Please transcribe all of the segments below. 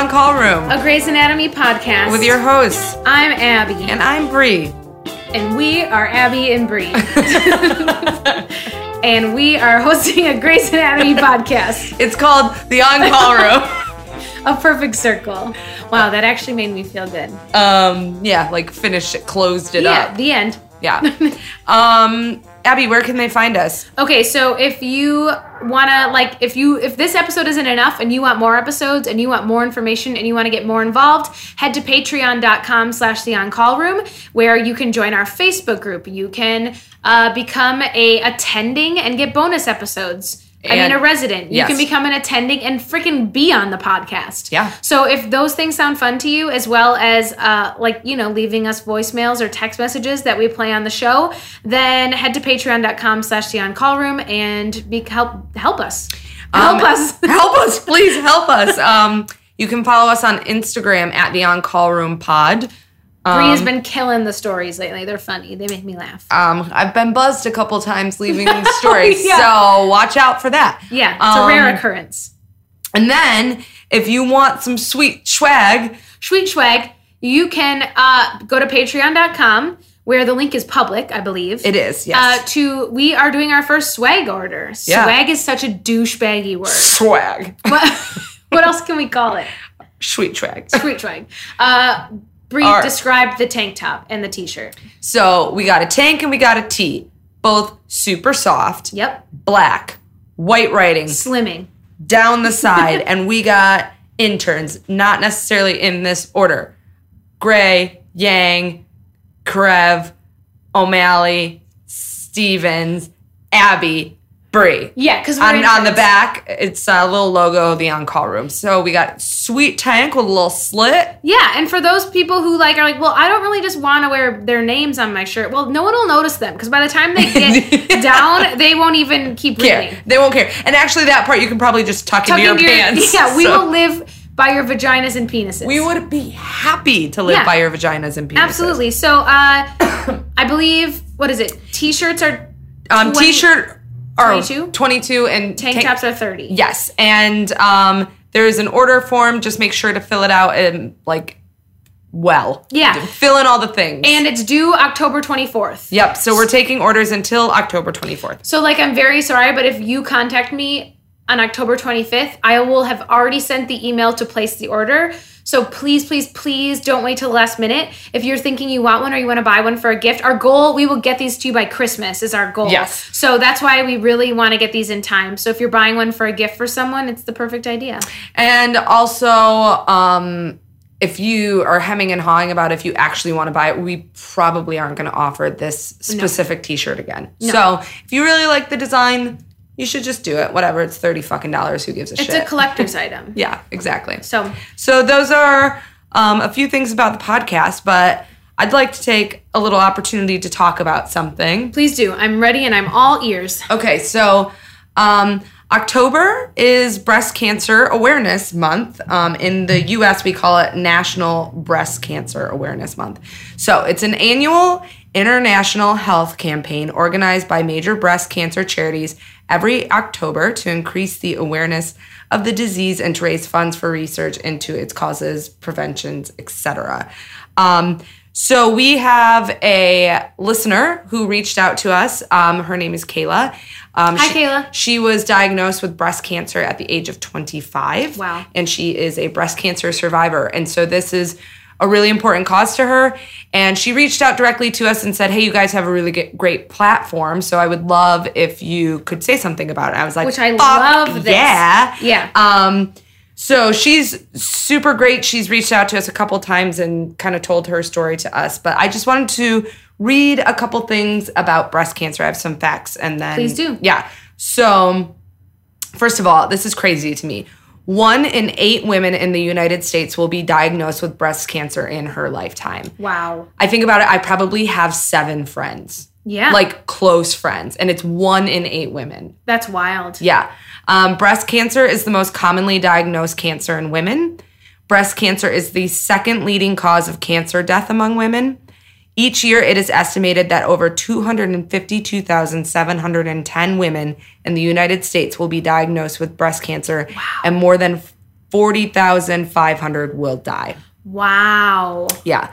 Welcome to the On Call Room a Grey's Anatomy podcast. with your hosts, I'm Abbey, and I'm Bri. and we are Abbey and Bri. and we are hosting a Grey's Anatomy podcast, It's called the On Call Room. a perfect circle. Wow, that actually made me feel good. um, yeah, like finished it, closed it yeah, up. the end. Yeah. um, Abbey, where can they find us? Okay, so if you wanna like if you if this episode isn't enough and you want more episodes and you want more information and you want to get more involved, head to patreon.com slash the on call room where you can join our Facebook group. You can uh, become a attending and get bonus episodes. I mean a resident. You yes. can become an attending and freaking be on the podcast. Yeah. So if those things sound fun to you, as well as uh, like you know leaving us voicemails or text messages that we play on the show, then head to patreon.com slash the on call room and be help help us. Help Um, us. help us, please help us. Um, you can follow us on Instagram at the On Call Room Pod. Bri has been killing the stories lately. They're funny. They make me laugh. Um, I've been buzzed a couple times leaving stories, Yeah. so watch out for that. Yeah, it's a Um, rare occurrence. And then, if you want some sweet swag, Sweet swag. You can uh, go to patreon.com where the link is public, I believe. it is yes, Uh, to we are doing our first swag order. Yeah. Swag is such a douchebaggy word. swag, what, what else can we call it? sweet swag. Sweet swag. Uh, Bri All right. described the tank top and the t-shirt. So we got a tank and we got a tee, both super soft, Yep. black, white writing Slimming. down the side, and we got interns, not necessarily in this order: Grey, Yang, Karev, O'Malley, Stevens, Abbey, Bri. Yeah, because On, on the back, it's a little logo, the on call room. So we got sweet tank with a little slit. Yeah, and for those people who like are like, well, I don't really just want to wear their names on my shirt. Well, no one will notice them because by the time they get down, they won't even keep Care. reading. They won't care. And actually, that part you can probably just tuck, Tuck into your into your- pants. Yeah, we will live by your vaginas and penises. We would be happy to live Yeah. by your vaginas and penises. absolutely. So, uh, I believe what is it? T-shirts are Um, 20 t-shirt are 22? 22 and tank tops are thirty. Yes, and um, there's an order form. Just make sure to fill it out and like well. Yeah. Fill in all the things. and it's due October twenty fourth. yep. So we're taking orders until October 24th. So, like, I'm very sorry, but if you contact me on October 25th, I will have already sent the email to place the order. So, please, please, please don't wait till the last minute. If you're thinking you want one or you want to buy one for a gift, our goal, we will get these to you by Christmas, is our goal. Yes. So, that's why we really want to get these in time. So, if you're buying one for a gift for someone, it's the perfect idea. And also, um, if you are hemming and hawing about if you actually want to buy it, we probably aren't going to offer this specific T-shirt again. So if you really like the design, you should just do it. Whatever, it's thirty fucking dollars. Who gives a It's shit? It's a collector's item. yeah, exactly. So, So those are um, a few things about the podcast, but I'd like to take a little opportunity to talk about something. please do. I'm ready and I'm all ears. Okay, so um, October is Breast Cancer Awareness Month. Um, in the US, we call it National Breast Cancer Awareness Month. So it's an annual international health campaign organized by major breast cancer charities every October to increase the awareness of the disease and to raise funds for research into its causes, preventions, etc. Um, so we have a listener who reached out to us. Um, her name is Kayla. Um, Hi, she, Kayla. She was diagnosed with breast cancer at the age of 25. Wow. And she is a breast cancer survivor. And so this is a really important cause to her. And she reached out directly to us and said, Hey, you guys have a really great platform. So I would love if you could say something about it. I was like, Which I "Fuck love this. Yeah. Yeah. Um, so she's super great. She's reached out to us a couple times and kind of told her story to us. But I just wanted to read a couple things about breast cancer. I have some facts and then Please do. Yeah. So first of all, this is crazy to me. One in eight women in the United States will be diagnosed with breast cancer in her lifetime. Wow. I think about it, I probably have seven friends. Yeah. Like close friends, and it's one in eight women. That's wild. Yeah. Um, breast cancer is the most commonly diagnosed cancer in women. Breast cancer is the second leading cause of cancer death among women. Each year, it is estimated that over 252,710 women in the United States will be diagnosed with breast cancer, and more than 40,500 will die. Wow. Yeah.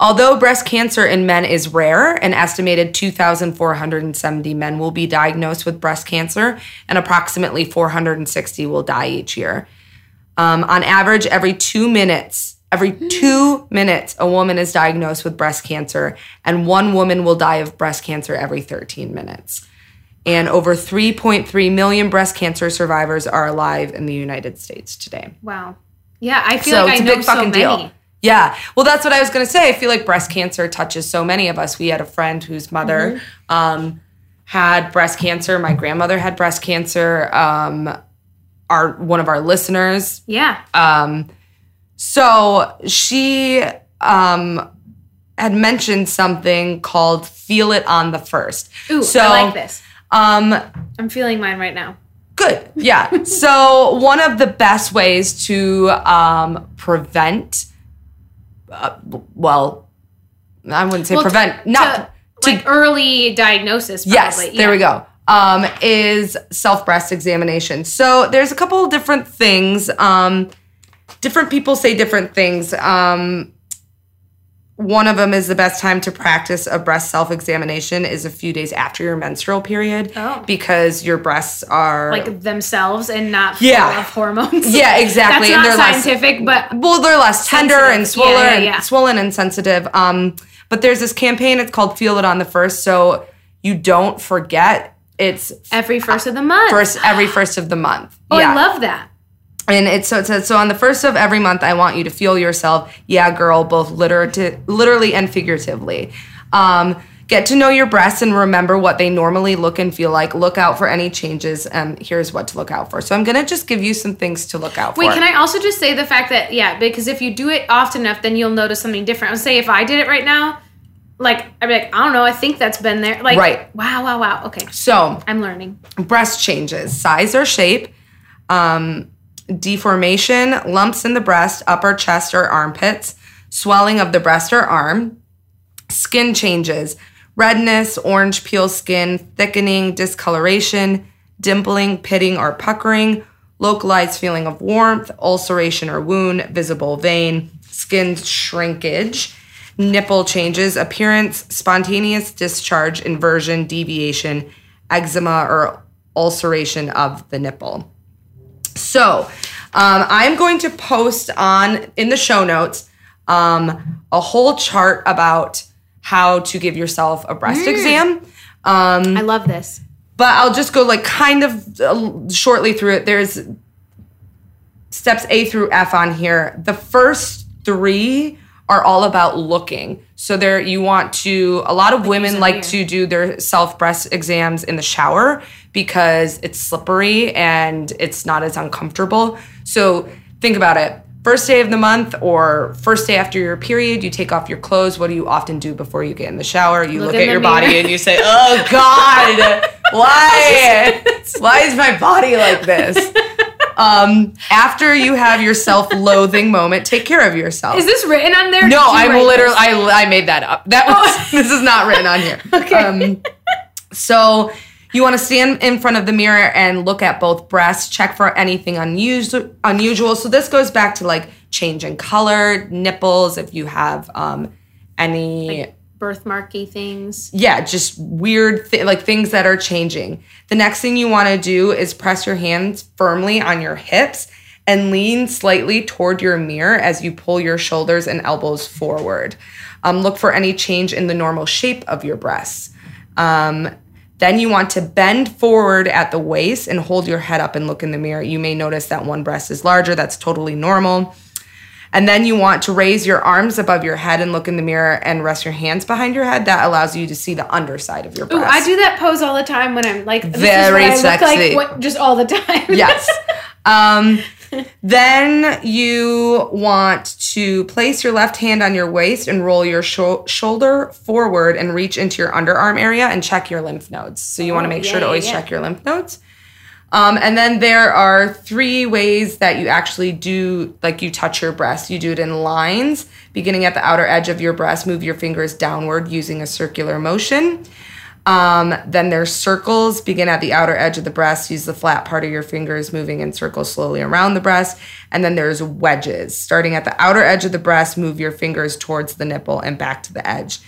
Although breast cancer in men is rare, an estimated 2,470 men will be diagnosed with breast cancer, and approximately 460 will die each year. Um, on average, every two minutes, every two minutes, a woman is diagnosed with breast cancer, and one woman will die of breast cancer every 13 minutes. And over 3.3 million breast cancer survivors are alive in the United States today. Wow. Yeah, I feel So like it's I a know big so fucking many. deal. Yeah. Well, that's what I was going to say. I feel like breast cancer touches so many of us. We had a friend whose mother Mm-hmm. um, had breast cancer. My grandmother had breast cancer. Um, our one of our listeners. Yeah. Um, so she um, had mentioned something called "Feel It on the First. Ooh, so, I like this. Um, I'm feeling mine right now. Good. Yeah. so one of the best ways to um, prevent, uh, well, I wouldn't say Well, prevent, to- not to, like early diagnosis. Probably. yes. There we go. Um, is self breast examination. So there's a couple of different things. Um, different people say different things. Um, one of them is the best time to practice a breast self examination is a few days after your menstrual period Oh. because your breasts are Like themselves and not full Yeah. of hormones. Yeah, exactly. That's And not they're less- scientific, but well they're less tender and swollen Yeah, yeah, yeah. and swollen and sensitive um but there's this campaign it's called feel it on the first so you don't forget it's every first of the month. first every first of the month oh, I love that. And it's so it says so on the first of every month i want you to feel yourself yeah girl both literally and figuratively um Get to know your breasts and remember what they normally look and feel like. Look out for any changes. and here's what to look out for. So I'm gonna just give you some things to look out for Wait, can I also just say the fact that yeah, because if you do it often enough, then you'll notice something different. I'll say if I did it right now, like I'd be like, I don't know, I think that's been there. Like, Right. Wow, wow, wow. Okay, so I'm learning. breast changes, size or shape, um, deformation, lumps in the breast, upper chest or armpits, swelling of the breast or arm, skin changes, redness, orange peel skin, thickening, discoloration, dimpling, pitting or puckering, localized feeling of warmth, ulceration or wound, visible vein, skin shrinkage, nipple changes, appearance, spontaneous discharge, inversion, deviation, eczema or ulceration of the nipple. So, um, I'm going to post on in the show notes um, a whole chart about how to give yourself a breast exam. Um, I love this. but I'll just go like kind of uh, shortly through it. There's steps A through F on here. The first three are all about looking. So there you want to a lot of women like to do their self breast exams in the shower because it's slippery and it's not as uncomfortable. So think about it. First day of the month or first day after your period, you take off your clothes. What do you often do before you get in the shower? You look, in at your body and you say, "Oh God, why? Why is my body like this?" Um, after you have your self-loathing moment, take care of yourself. Is this written on there? no, I'm literally? I, I made that up. That was this is not written on here. Okay. Um, so you want to stand in front of the mirror and look at both breasts, check for anything unusual. Unusual. So this goes back to like change in color, nipples, if you have um, any birthmarky things. yeah, just weird th- like things that are changing. The next thing you want to do is press your hands firmly on your hips and lean slightly toward your mirror as you pull your shoulders and elbows forward. Um, look for any change in the normal shape of your breasts. Um, then you want to bend forward at the waist and hold your head up and look in the mirror. You may notice that one breast is larger. That's totally normal. And then you want to raise your arms above your head and look in the mirror and rest your hands behind your head. That allows you to see the underside of your Ooh. I do that pose all the time when I'm like this Very is what I sexy. Like what, just all the time. yes. Um, then you want to place your left hand on your waist and roll your sho- shoulder forward and reach into your underarm area and check your lymph nodes. So you want to Oh, make yeah, sure to always yeah. check your lymph nodes. Um, and then there are three ways that you actually do, like you touch your breast. You do it in lines, beginning at the outer edge of your breast. Move your fingers downward using a circular motion. Um, then there's circles, begin at the outer edge of the breast. Use the flat part of your fingers moving in circles slowly around the breast. And then there's wedges. Starting at the outer edge of the breast, move your fingers towards the nipple and back to the edge.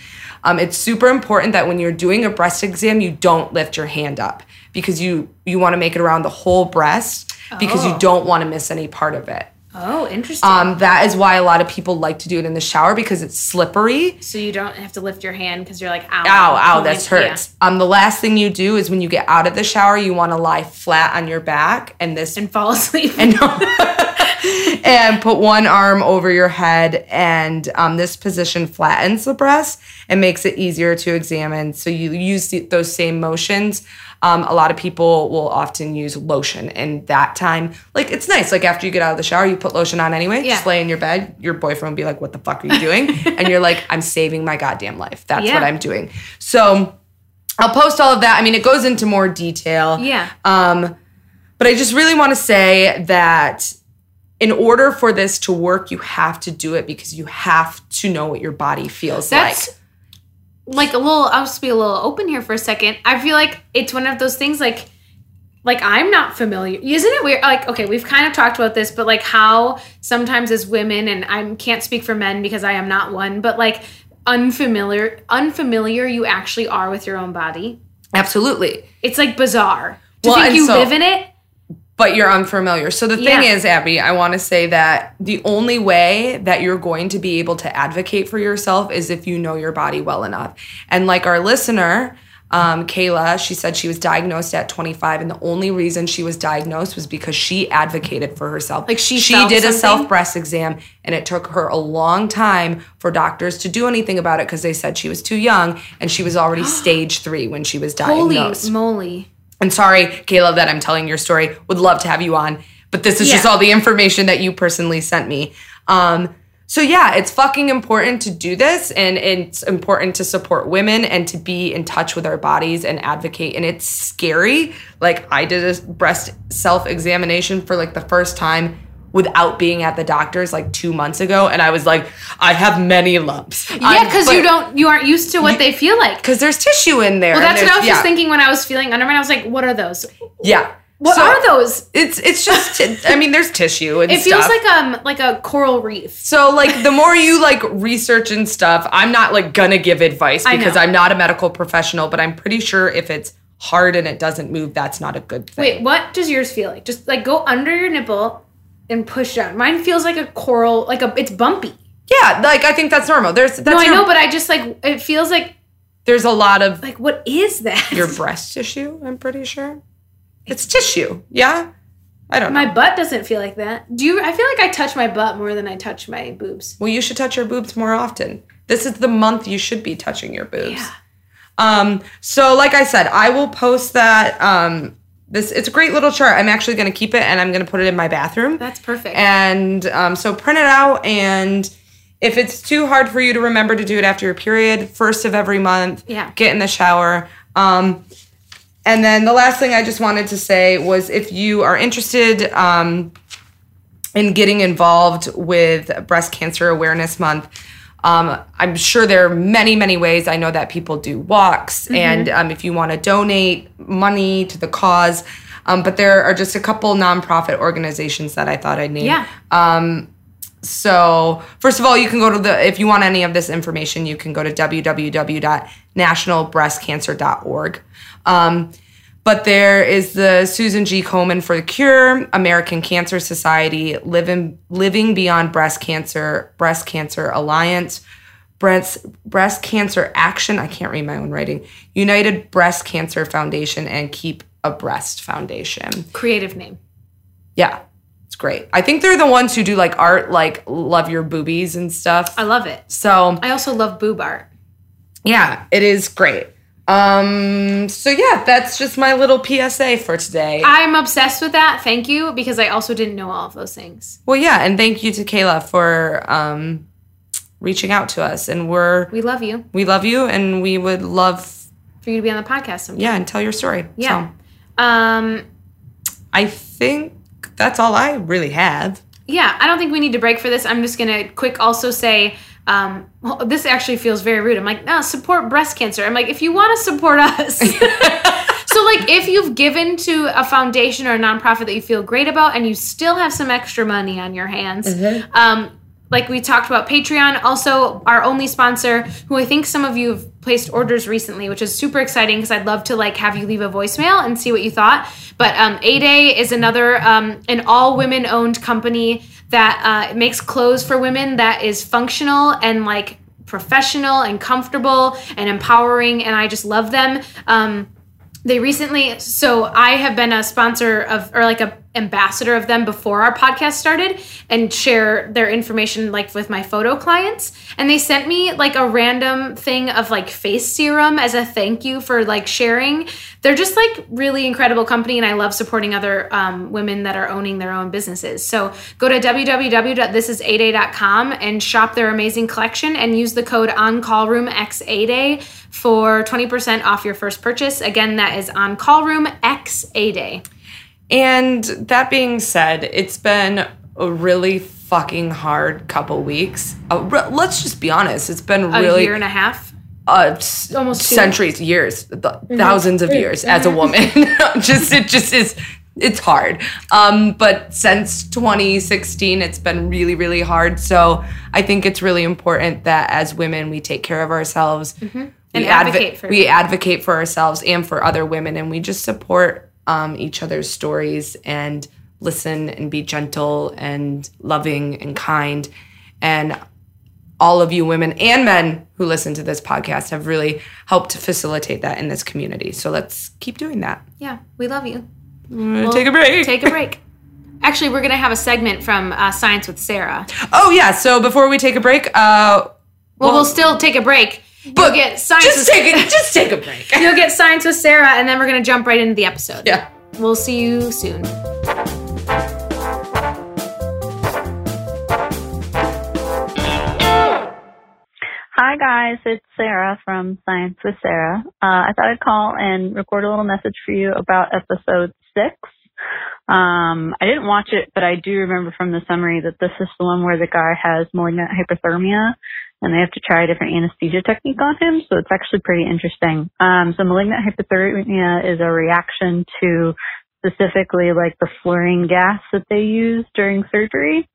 Um, it's super important that when you're doing a breast exam, you don't lift your hand up because you you want to make it around the whole breast because you Oh. don't want to miss any part of it. Oh, interesting. Um, that is why a lot of people like to do it in the shower because it's slippery. so you don't have to lift your hand because you're like, ow, Ow, ow, pulling- hurts. Um, the last thing you do is when you get out of the shower, you want to lie flat on your back and this. And fall asleep. and and put one arm over your head and um, this position flattens the breast and makes it easier to examine. So you use the, those same motions. Um, a lot of people will often use lotion and that time. Like it's nice like after you get out of the shower you put lotion on anyway. Yeah. just lay in your bed. Your boyfriend will be like what the fuck are you doing? And you're like i'm saving my goddamn life. That's Yeah. what i'm doing. So i'll post all of that. I mean it goes into more detail. Yeah. um, but I just really want to say that in order for this to work, you have to do it because you have to know what your body feels That's like. like a little I'll just be a little open here for a second. I feel like it's one of those things like like I'm not familiar. Isn't it weird? Like, okay, we've kind of talked about this, but like how sometimes as women, and I can't speak for men because I am not one, but like unfamiliar, unfamiliar you actually are with your own body. Absolutely. It's like bizarre to Well, think you so- live in it. But you're unfamiliar. So the thing Yeah. is, Abbey, I want to say that the only way that you're going to be able to advocate for yourself is if you know your body well enough. And like our listener, um, Kayla, she said she was diagnosed at 25, and the only reason she was diagnosed was because she advocated for herself. Like she she did a self breast exam, and it took her a long time for doctors to do anything about it because they said she was too young, and she was already stage three when she was diagnosed. Holy moly. And sorry, Kayla, that I'm telling your story. Would love to have you on, but this is just all the information that you personally sent me. Um, so yeah, it's fucking important to do this, and it's important to support women and to be in touch with our bodies and advocate. And it's scary. Like I did a breast self examination for like the first time without being at the doctor's like two months ago, and I was like, I have many lumps. Yeah, because you don't, you aren't used to what they feel like. because there's tissue in there. Well, that's what I was yeah, just thinking when I was feeling under. I was like, what are those? Yeah. What So- are those? It's it's just ti- I mean there's tissue and It feels like um like a coral reef. so like the more you like research and stuff, I'm not like gonna give advice because. I'm not a medical professional, but I'm pretty sure if it's hard and it doesn't move, that's not a good thing. Wait, what does yours feel like? Just like go under your nipple and push down. Mine feels like a coral, like a it's bumpy. Yeah, like I think that's normal. There's that's no, I know, but I just like it feels like there's a lot of like what is that? your breast tissue, I'm pretty sure. It's tissue. Yeah? I don't know. my butt doesn't feel like that. Do you? I feel like I touch my butt more than I touch my boobs. well, you should touch your boobs more often. This is the month you should be touching your boobs. Yeah. Um, so like I said, I will post that. Um, this it's a great little chart. I'm actually going to keep it and I'm going to put it in my bathroom. That's perfect. And um, so print it out. And if it's too hard for you to remember to do it after your period, first of every month, Yeah. get in the shower. Um, and then the last thing I just wanted to say was if you are interested um, in getting involved with Breast Cancer Awareness Month, um, I'm sure there are many, many ways. I know that people do walks, Mm-hmm. and um, if you want to donate money to the cause, um, but there are just a couple nonprofit organizations that I thought I'd name. yeah. So, first of all, you can go to the, if you want any of this information, you can go to www.nationalbreastcancer.org. But there is the Susan G. Komen for the Cure, American Cancer Society, Living, Living Beyond Breast Cancer, Breast Cancer Alliance, Breast, Breast Cancer Action, I can't read my own writing, United Breast Cancer Foundation, and Keep a Breast Foundation. Creative name. Yeah, it's great. I think they're the ones who do like art, like love your boobies and stuff. I love it. So I also love boob art. yeah, it is great. Um, so yeah, that's just my little PSA for today. I'm obsessed with that. Thank you because I also didn't know all of those things. well, yeah, and thank you to Kayla for um reaching out to us, and we're We love you. we love you, and we would love For you to be on the podcast sometime. yeah, and tell your story. Yeah. so, Um I think that's all I really have. yeah, I don't think we need to break for this. I'm just gonna quick also say um, well, this actually feels very rude. I'm like, no, support breast cancer. I'm like, if you want to support us. so, like, if you've given to a foundation or a nonprofit that you feel great about and you still have some extra money on your hands, um, like we talked about Patreon, also our only sponsor, who I think some of you have placed orders recently, which is super exciting because I'd love to like have you leave a voicemail and see what you thought. But um, A Day is another um, an all women owned company that uh, makes clothes for women that is functional and like professional and comfortable and empowering, and I just love them. Um, they recently so i have been a sponsor of or like a ambassador of them before our podcast started and share their information like with my photo clients. And they sent me like a random thing of like face serum as a thank you for like sharing. They're just like really incredible company and i love supporting other um, women that are owning their own businesses. So go to www.thisisaday.com and shop their amazing collection and use the code oncallroomxaday for 20% off your first purchase. Again that is on oncallroomxaday and that being said, it's been a really fucking hard couple weeks. Uh, re- let's just be honest. It's been a really year and a half uh, Almost two. centuries, years, th- thousands of years as a woman. just it just is. It's hard. Um, but since 2016, it's been really, really hard. So I think it's really important that as women, we take care of ourselves. And we advocate for we advocate for ourselves and for other women, and we just support um, each other's stories and listen and be gentle and loving and kind. And all of you women and men who listen to this podcast have really helped to facilitate that in this community. So let's keep doing that. yeah we love you take a break. take a break actually we're gonna have a segment from uh, science with sarah oh yeah. So before we take a break, uh, well, we'll still take a break but you'll get science just with take it. Just take a break. You'll get science with Sarah, and then we're gonna jump right into the episode. yeah. We'll see you soon. Hi guys, it's Sarah from Science with Sarah. Uh, I thought I'd call and record a little message for you about episode six. Um, I didn't watch it, but I do remember from the summary that this is the one where the guy has malignant hypothermia and they have to try a different anesthesia technique on him. So it's actually pretty interesting. Um, so malignant hypothermia is a reaction to specifically like the fluorine gas that they use during surgery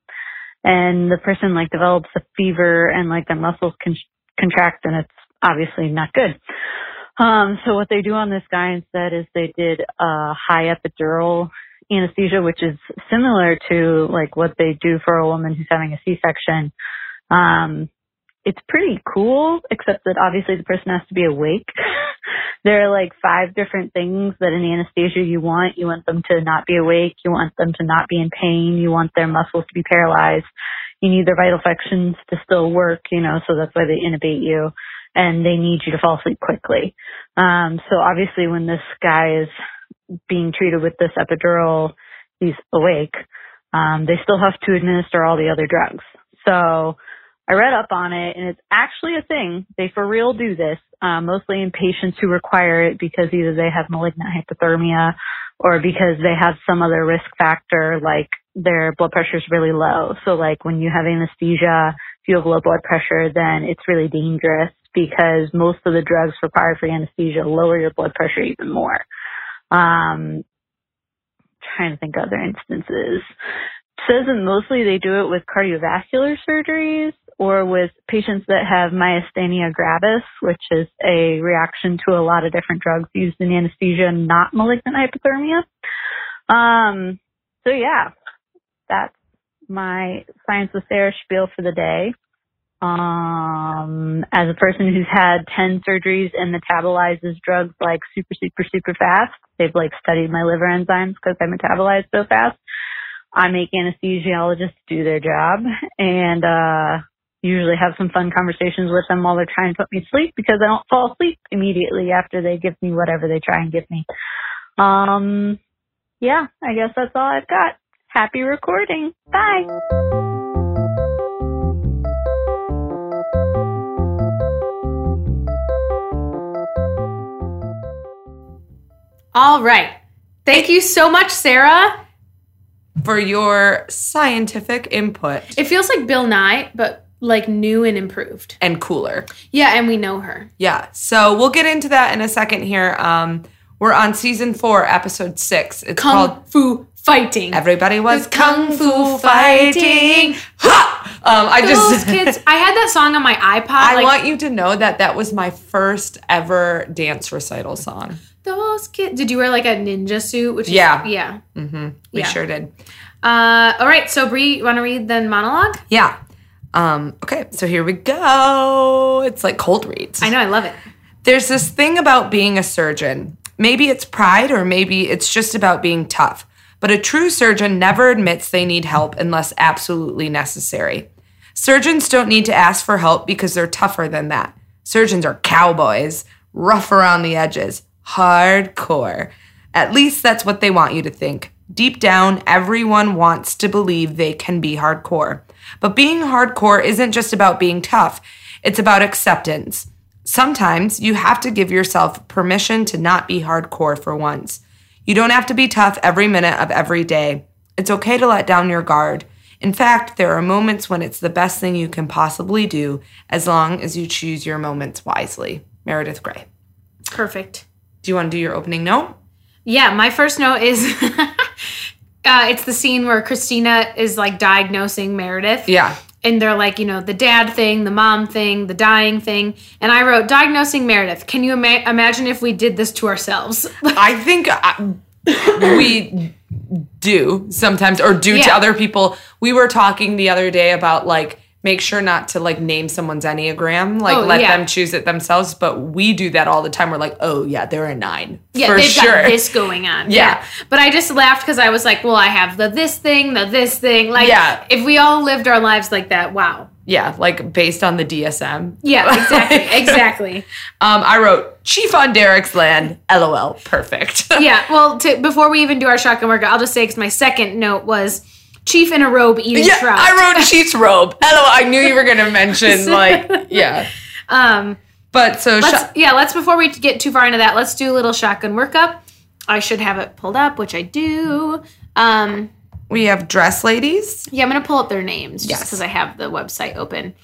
and the person like develops a fever and like their muscles con- contract and it's obviously not good. Um, so what they do on this guy instead is they did a high epidural anesthesia, which is similar to like what they do for a woman who's having a C-section. Um, it's pretty cool, except that obviously the person has to be awake. there are like five different things that in anesthesia you want. You want them to not be awake. You want them to not be in pain. You want their muscles to be paralyzed. You need their vital functions to still work, you know, so that's why they intubate you and they need you to fall asleep quickly. Um, so obviously when this guy is being treated with this epidural, he's awake. Um, they still have to administer all the other drugs. So I read up on it and it's actually a thing. They for real do this, uh, mostly in patients who require it because either they have malignant hypothermia or because they have some other risk factor like their blood pressure is really low. So like when you have anesthesia, if you have low blood pressure, then it's really dangerous because most of the drugs required for anesthesia lower your blood pressure even more. Um, trying to think of other instances. It says that mostly they do it with cardiovascular surgeries or with patients that have myasthenia gravis, which is a reaction to a lot of different drugs used in anesthesia, not malignant hypothermia. Um, so yeah, that's my science with Sarah spiel for the day. Um, as a person who's had 10 surgeries and metabolizes drugs like super, super, super fast, they've like studied my liver enzymes because I metabolize so fast. I make anesthesiologists do their job and, uh, usually have some fun conversations with them while they're trying to put me to sleep because I don't fall asleep immediately after they give me whatever they try and give me. Um, yeah, I guess that's all I've got. Happy recording. Bye. All right. Thank you so much, Sarah. For your scientific input. It feels like Bill Nye, but like new and improved. and cooler. Yeah, and we know her. Yeah. So we'll get into that in a second here. Um, we're on season four, episode six. It's Kung called Fu Fighting. Everybody Was Kung Kung Fu Fighting. Ha! Um, I Those just kids. I had that song on my iPod. I like, want you to know that that was my first ever dance recital song. those kids. Did you wear like a ninja suit? Which is, Yeah. yeah. Mm-hmm. We Yeah. sure did. Uh, all right. So Bri, you want to read the monologue? Yeah. Um, okay, so here we go. It's like cold reads. I know. I love it. There's this thing about being a surgeon. Maybe it's pride or maybe it's just about being tough. But a true surgeon never admits they need help unless absolutely necessary. Surgeons don't need to ask for help because they're tougher than that. Surgeons are cowboys, rough around the edges, hardcore. At least that's what they want you to think. Deep down, everyone wants to believe they can be hardcore. But being hardcore isn't just about being tough, it's about acceptance. Sometimes you have to give yourself permission to not be hardcore for once. You don't have to be tough every minute of every day. It's okay to let down your guard. In fact, there are moments when it's the best thing you can possibly do as long as you choose your moments wisely. Meredith Grey. Perfect. Do you want to do your opening note? Yeah, my first note is uh, it's the scene where Cristina is like diagnosing Meredith. Yeah. And they're like, you know, the dad thing, the mom thing, the dying thing. And I wrote, diagnosing Meredith. Can you ima- imagine if we did this to ourselves? I think I, we do sometimes or do to other people. We were talking the other day about like make sure not to like name someone's enneagram, like Oh, let yeah. them choose it themselves, but we do that all the time. We're like, "Oh, yeah, they're a 9." yeah, for they've sure. got this going on. Yeah. But I just laughed because I was like, well, I have the this thing, the this thing. Like, Yeah. if we all lived our lives like that, wow. yeah, like based on the DSM. Yeah, exactly. exactly. Um, I wrote Chief on Derek's land. LOL. Perfect. yeah. Well, to, before we even do our shotgun workout, I'll just say because my second note was Chief in a robe eating yeah, trout. I wrote Chief's robe. Hello, I knew you were gonna mention like yeah. um, But so let's, sh- yeah, let's before we get too far into that, let's do a little shotgun workup. I should have it pulled up, which I do. Um, we have dress ladies. yeah, I'm gonna pull up their names just Yes. because I have the website open.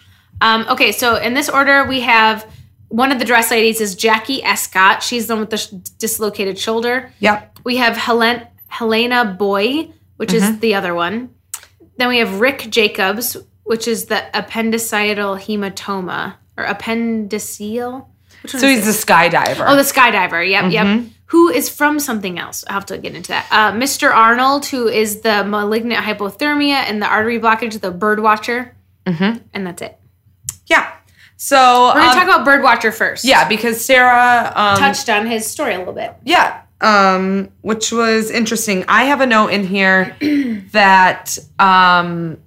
Um, okay, so in this order, we have one of the dress ladies is Jackie Escott. She's the one with the sh- dislocated shoulder. Yep. We have Helen Helena Boy, which Mm-hmm. is the other one. Then we have Rick Jacobs, which is the appendicital hematoma or appendiceal. So he's the skydiver. Oh, the skydiver. Yep, yep. Mm-hmm. Who is from something else? I'll have to get into that. Uh, Mr. Arnold, who is the malignant hypothermia and the artery blockage, the bird watcher. Mm-hmm. And that's it. yeah. So We're going to um, talk about bird watcher first. yeah, because Sarah um, Touched on his story a little bit. Yeah, um, which was interesting. I have a note in here that um,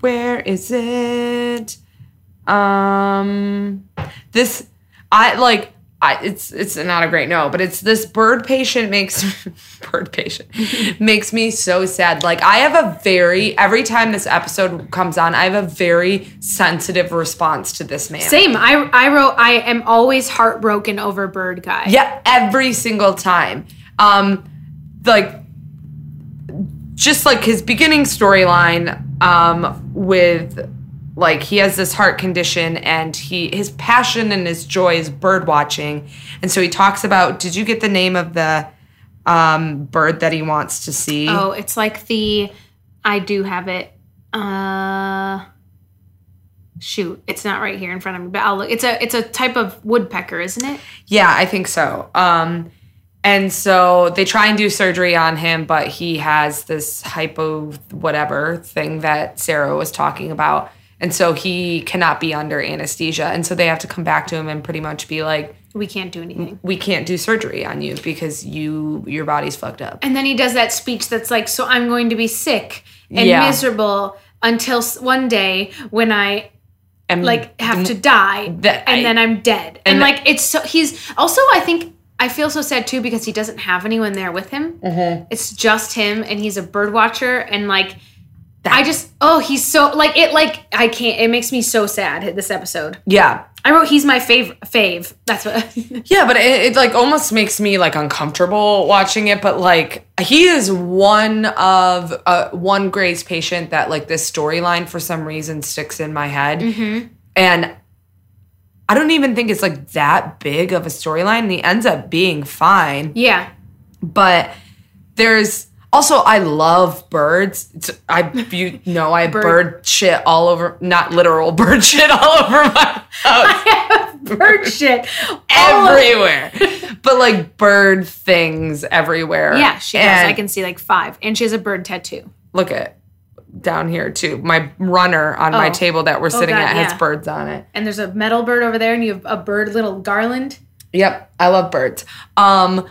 where is it? Um, this I like. I, it's it's not a great no, but it's this bird patient makes bird patient makes me so sad. Like I have a very every time this episode comes on, I have a very sensitive response to this man. Same. I, I wrote, I am always heartbroken over bird guy. Yeah, every single time. Um, like just like his beginning storyline um with like he has this heart condition and he his passion and his joy is bird watching and so he talks about did you get the name of the um bird that he wants to see Oh, it's like the, I do have it. Uh, shoot, it's not right here in front of me, but I'll look. It's a, it's a type of woodpecker, isn't it? Yeah, I think so. Um, and so they try and do surgery on him, but he has this hypo whatever thing that Sarah was talking about. And so he cannot be under anesthesia. And so they have to come back to him and pretty much be like, We can't do anything. we can't do surgery on you because you your body's fucked up. And then he does that speech that's like, so I'm going to be sick and Yeah. miserable until one day when I And like have to die That and I- then I'm dead. And, and like it's so he's also I think I feel so sad too because he doesn't have anyone there with him. Mm-hmm. It's just him and he's a bird watcher and like I just oh he's so like it like I can't it makes me so sad this episode. Yeah. I wrote he's my fav fave. That's what. Yeah, but it, it like almost makes me like uncomfortable watching it. But like he is one of uh, one Grace patient that like this storyline for some reason sticks in my head, and I don't even think it's like that big of a storyline. He ends up being fine, yeah. but there's also I love birds. It's, I you know I have Bird. bird shit all over, not literal bird shit all over my house Bird shit. everywhere. but like bird things everywhere. Yeah, she. And I can see like five, and she has a bird tattoo. look at down here too. My runner on my Oh. table that we're sitting God, at has yeah. birds on it. And there's a metal bird over there, and you have a bird little garland. Yep, I love birds. Um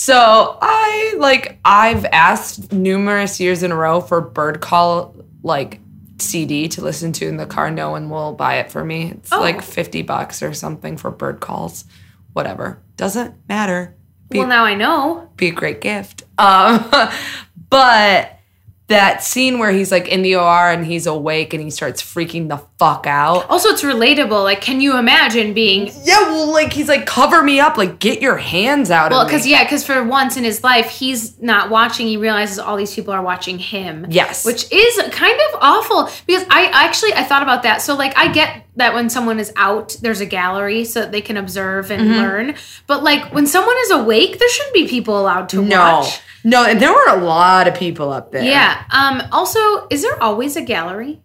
so I like I've asked numerous years in a row for bird call like CD to listen to in the car. No one will buy it for me. It's Oh. like 50 bucks or something for bird calls. Whatever. Doesn't matter. Be- Well, now I know. be a great gift. Um, but that scene where he's like in the OR and he's awake and he starts freaking the fuck out. Also, it's relatable. Like, can you imagine being Yeah, well, like he's like, cover me up, like get your hands out Well, because yeah, because for once in his life, he's not watching. He realizes all these people are watching him. Yes. which is kind of awful. Because I actually I thought about that. So like I get that when someone is out, there's a gallery so that they can observe and Mm-hmm. learn. But like when someone is awake, there shouldn't be people allowed to watch. no, watch. no, and there were a lot of people up there. Yeah. Um. Also, is there always a gallery?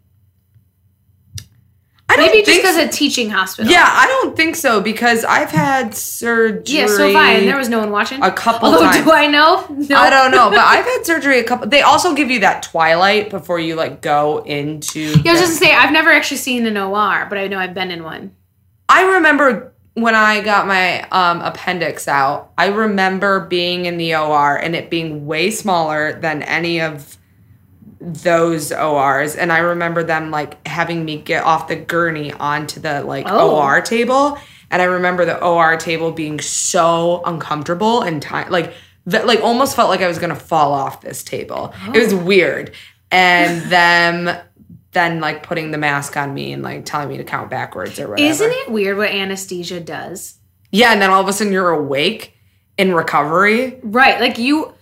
I don't Maybe just because so. a teaching hospital. Yeah, I don't think so because I've had surgery. Yeah. So have I, and there was no one watching. a couple Although, times. do I know? No. I don't know, but I've had surgery a couple. They also give you that twilight before you like go into. Yeah, I was just gonna say I've never actually seen an OR, but I know I've been in one. I remember when I got my um, appendix out, I remember being in the OR and it being way smaller than any of those ORs. And I remember them like having me get off the gurney onto the like Oh. OR table. And I remember the OR table being so uncomfortable and ti- like that like almost felt like I was gonna fall off this table. It was oh. weird. And them then like putting the mask on me and like telling me to count backwards or whatever. Isn't it weird what anesthesia does? Yeah, and then all of a sudden you're awake in recovery. Right, like you,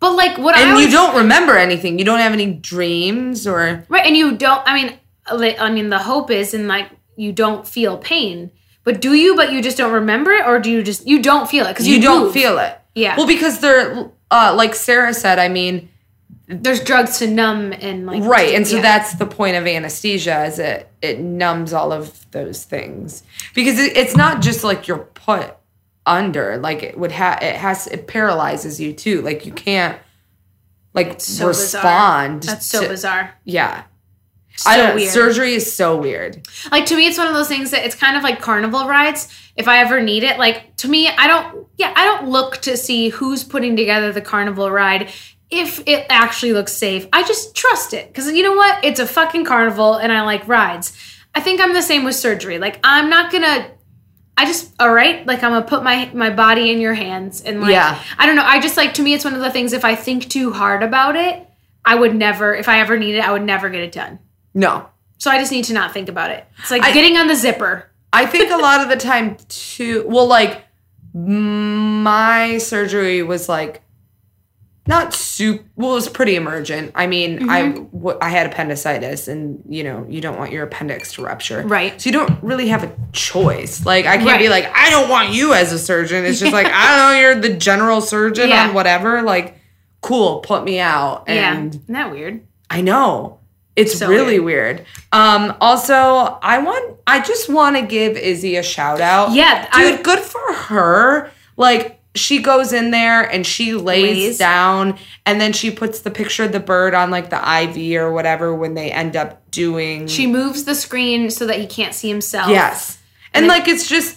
but like what I And you don't remember anything. You don't have any dreams or right, and you don't. I mean, like, I mean, the hope is in like you don't feel pain, but do you? But you just don't remember it, or do you just you don't feel it because you, you, don't move. feel it. Yeah. Well, because they're uh like Sarah said, I mean, There's drugs to numb and like right. And so yeah. that's the point of anesthesia is it it numbs all of those things. Because it, it's not just like you're put under, like it would have it has it paralyzes you too. Like you can't like so respond. Bizarre. That's so to- bizarre. Yeah. So I don't weird. surgery is so weird. Like to me, it's one of those things that it's kind of like carnival rides. If I ever need it, like to me, I don't. Yeah, I don't look to see who's putting together the carnival ride. If it actually looks safe, I just trust it because you know what? It's a fucking carnival, and I like rides. I think I'm the same with surgery. Like I'm not gonna. I just all right. Like I'm gonna put my my body in your hands, and like Yeah. I don't know. I just like to me, it's one of the things. If I think too hard about it, I would never. If I ever need it, I would never get it done. No. So I just need to not think about it. It's like I- getting on the zipper. I think a lot of the time too. Well, like my surgery was like not super. Well, it's pretty emergent. I mean, I Mm-hmm. w- I had appendicitis, and you know, you don't want your appendix to rupture, Right. So you don't really have a choice. Like, I can't be like, I don't want you as a surgeon. It's just like I don't know. You're the general surgeon Yeah. on whatever. Like, cool, put me out. And yeah. Isn't that weird? I know. It's So really weird. Um, also, I want I just want to give Izzie a shout out. Yeah, Dude, I- good for her. Like she goes in there and she lays, Lays. down and then she puts the picture of the bird on like the IV or whatever when they end up doing She moves the screen so that he can't see himself. Yes. And, And like it's just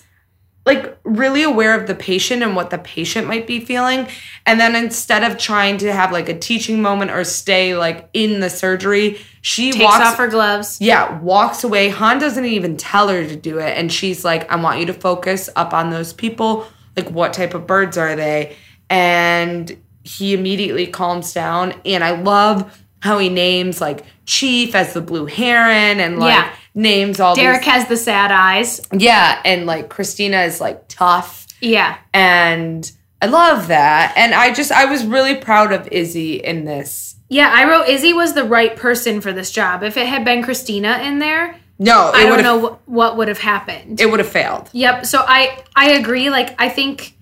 like really aware of the patient and what the patient might be feeling. And then instead of trying to have like a teaching moment or stay like in the surgery, she Takes walks off her gloves. yeah, walks away. Hahn doesn't even tell her to do it. And she's like, I want you to focus up on those people. Like, what type of birds are they? And he immediately calms down. And I love how he names like Chief as the blue heron and like Yeah. names all Derek these has the sad eyes. Yeah, and like Cristina is like tough Yeah. and I love that. And I just I was really proud of Izzie in this. Yeah, I wrote Izzie was the right person for this job. If it had been Cristina in there, No, I don't know what, what would have happened. It would have failed. Yep. So I I agree. Like I think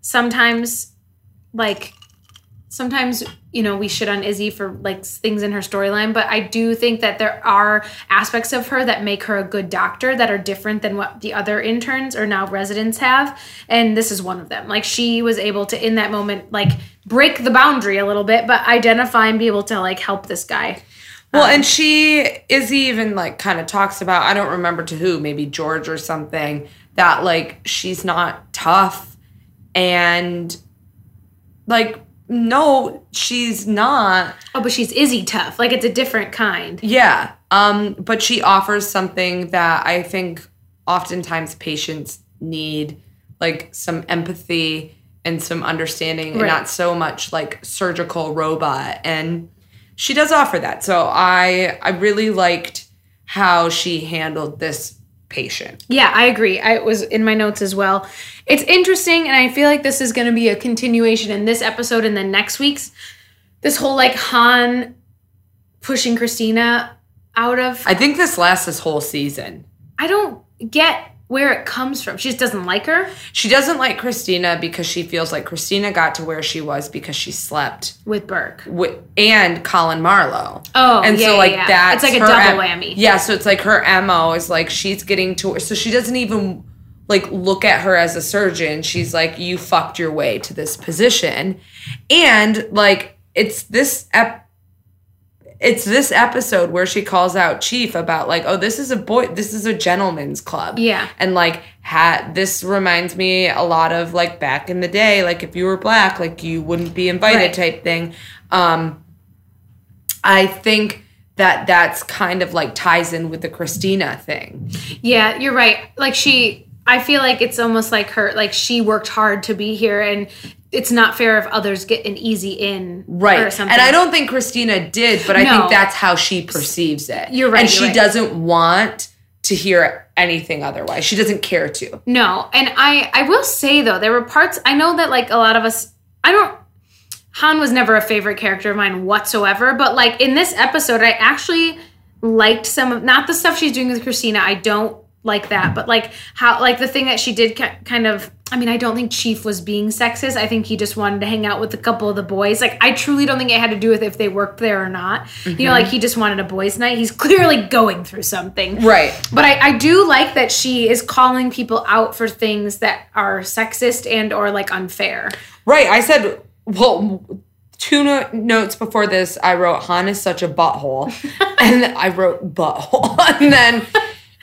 sometimes, like sometimes you know we shit on Izzie for like things in her storyline, but I do think that there are aspects of her that make her a good doctor that are different than what the other interns or now residents have, and this is one of them. Like she was able to in that moment like break the boundary a little bit, but identify and be able to like help this guy. Well, Um, and she Izzie even like kind of talks about I don't remember to who, maybe George or something, that like she's not tough and like no, she's not. Oh, but she's Izzie tough. Like it's a different kind. Yeah. Um, but she offers something that I think oftentimes patients need, like some empathy and some understanding, and not so much like surgical robot. And she does offer that. So I I really liked how she handled this patient. Yeah, I agree. I it was in my notes as well. It's interesting, and I feel like this is going to be a continuation in this episode and then next week's. This whole like Hahn pushing Cristina out of. I think this lasts this whole season. I don't get where it comes from. She just doesn't like her She doesn't like Cristina because she feels like Cristina got to where she was because she slept with Burke. with and Colin Marlow. Oh, and yeah, so like yeah. that's It's like a double M- whammy. Yeah, so it's like her mo is like she's getting to so she doesn't even like look at her as a surgeon. She's like you fucked your way to this position, and like it's this ep- it's this episode where she calls out Chief about like oh this is a boy this is a gentleman's club Yeah. and like had this reminds me a lot of like back in the day like if you were black like you wouldn't be invited Right. type thing um i think that that's kind of like ties in with the cristina thing Yeah, you're right. Like she, I feel like it's almost like her. Like she worked hard to be here, and it's not fair if others get an easy in, right Or something. and i don't think cristina did but i No. think that's how she perceives it You're right, and you're she right. doesn't want to hear anything otherwise she doesn't care to No, and I I will say though there were parts I know that like a lot of us I don't Hahn was never a favorite character of mine whatsoever, but like in this episode I actually liked some of not the stuff she's doing with Cristina. I don't like that, but like how like the thing that she did ki- kind of I mean, I don't think Chief was being sexist. I think he just wanted to hang out with a couple of the boys. Like, I truly don't think it had to do with if they worked there or not. You know, like mm-hmm. he just wanted a boys' night. He's clearly going through something. right But I, I do like that she is calling people out for things that are sexist and or like unfair. Right. I said, well, two no- notes before this, I wrote, Hahn is such a butthole. and I wrote, butthole. and then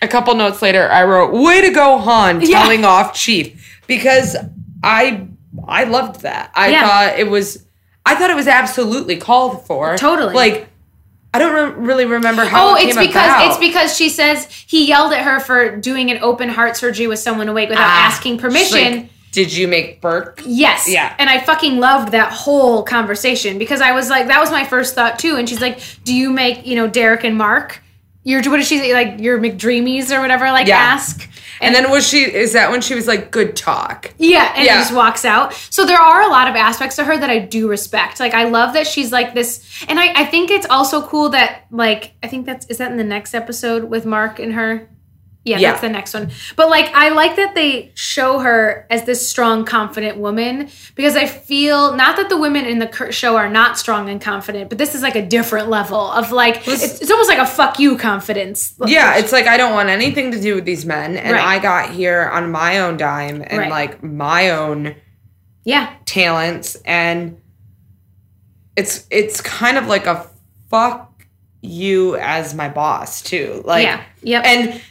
a couple notes later, I wrote, way to go, Hahn, Yeah. telling off Chief. Because I I loved that. I Yeah. thought it was, I thought it was absolutely called for. Totally. Like, I don't re- really remember how Oh, it it's because about. it's because she says he yelled at her for doing an open heart surgery with someone awake without Ah, asking permission. like, Did you make Burke? Yes. Yeah. And I fucking loved that whole conversation because I was like, that was my first thought too. And she's like, do you make, you know, Derek and Mark? Your what did she? Like your McDreamies or whatever? Like Yeah. ask. And then was she, is that when she was like, good talk? Yeah, and Yeah. just walks out. So there are a lot of aspects to her that I do respect. Like I love that she's like this, and I, I think it's also cool that like I think that's is that in the next episode with Mark and her. Yeah, Yeah. that's the next one. But like I like that they show her as this strong, confident woman because I feel not that the women in the show are not strong and confident, but this is like a different level of like it's, it's almost like a fuck you confidence. Yeah, it's like I don't want anything to do with these men, and Right. I got here on my own dime and Right. like my own yeah, talents, and it's it's kind of like a fuck you as my boss too, like yeah, yep. and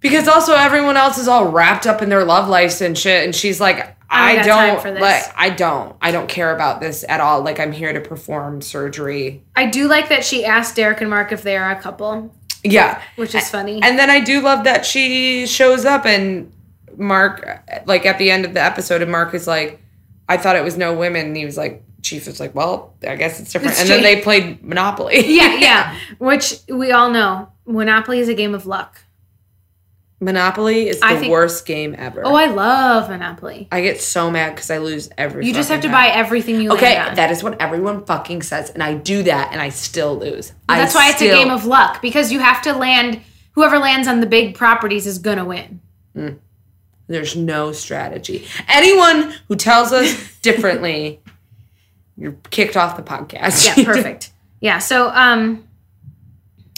because also everyone else is all wrapped up in their love lives and shit, and she's like. I I don't got time don't for this. like. I don't. I don't care about this at all. Like I'm here to perform surgery. I do like that she asked Derek and Mark if they are a couple, Yeah, which is funny. And then I do love that she shows up and Mark, like at the end of the episode, and Mark is like, I thought it was no women. And he was like, Chief was like, "Well, I guess it's different." It's and then they played Monopoly. Yeah, yeah. Which we all know. Monopoly is a game of luck. Monopoly is I the think- worst game ever. Oh, I love Monopoly. I get so mad because I lose every. You just have to fucking buy everything you Okay, land on. that is what everyone fucking says, and I do that, and I still lose. I That's why it's a game of luck because you have to land. Whoever lands on the big properties is gonna win. There's no strategy. Anyone who tells us differently, you're kicked off the podcast. Yeah, perfect. yeah. So, um,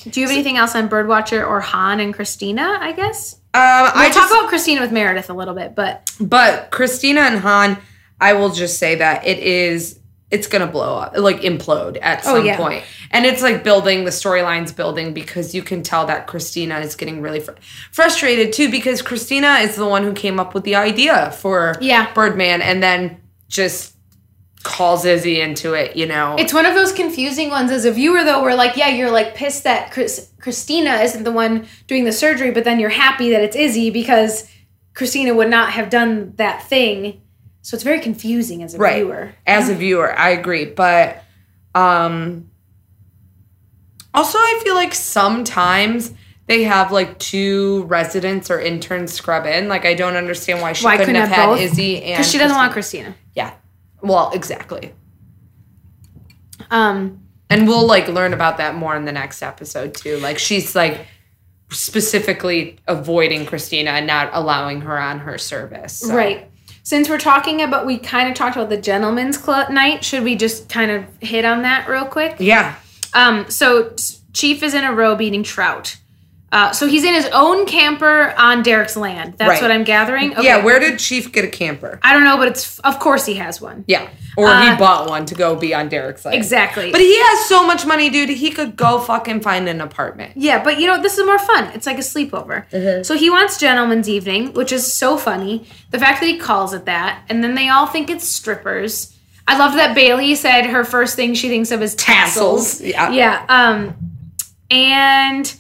do you have anything else on Birdwatcher or Hahn and Cristina? I guess Um, we'll I talk just, about Cristina with Meredith a little bit, but but Cristina and Hahn, I will just say that it is. It's gonna blow up, like implode at Oh, some yeah. point. and it's like building the storylines, building because you can tell that Cristina is getting really fr- frustrated too, because Cristina is the one who came up with the idea for Yeah. Birdman, and then just calls Izzie into it. You know, it's one of those confusing ones as a viewer, though. Where like, yeah, you're like pissed that Chris, Cristina isn't the one doing the surgery, but then you're happy that it's Izzie because Cristina would not have done that thing. So it's very confusing as a right viewer. as a viewer i agree but um also i feel like sometimes they have like two residents or interns scrub in like i don't understand why she Why couldn't, couldn't have, have had both? izzie and Because she doesn't want Cristina. Well exactly Um, and we'll like learn about that more in the next episode too like she's like specifically avoiding cristina and not allowing her on her service so. Right. Since we're talking about, we kind of talked about the gentleman's club night. Should we just kind of hit on that real quick? yeah Um, so Chief is in a robe eating trout. Uh, so he's in his own camper on Derek's land. That's Right. what I'm gathering. Okay. yeah where did chief get a camper I don't know, but it's of course he has one. yeah or Uh, he bought one to go be on derek's land. Exactly. But he has so much money, dude. He could go fucking find an apartment. yeah, but you know this is more fun. It's like a sleepover. So he wants gentleman's evening, which is so funny. The fact that he calls it that, and then they all think it's strippers. I loved that Bailey said her first thing she thinks of is tassels. Tassels, yeah. Yeah. Um, and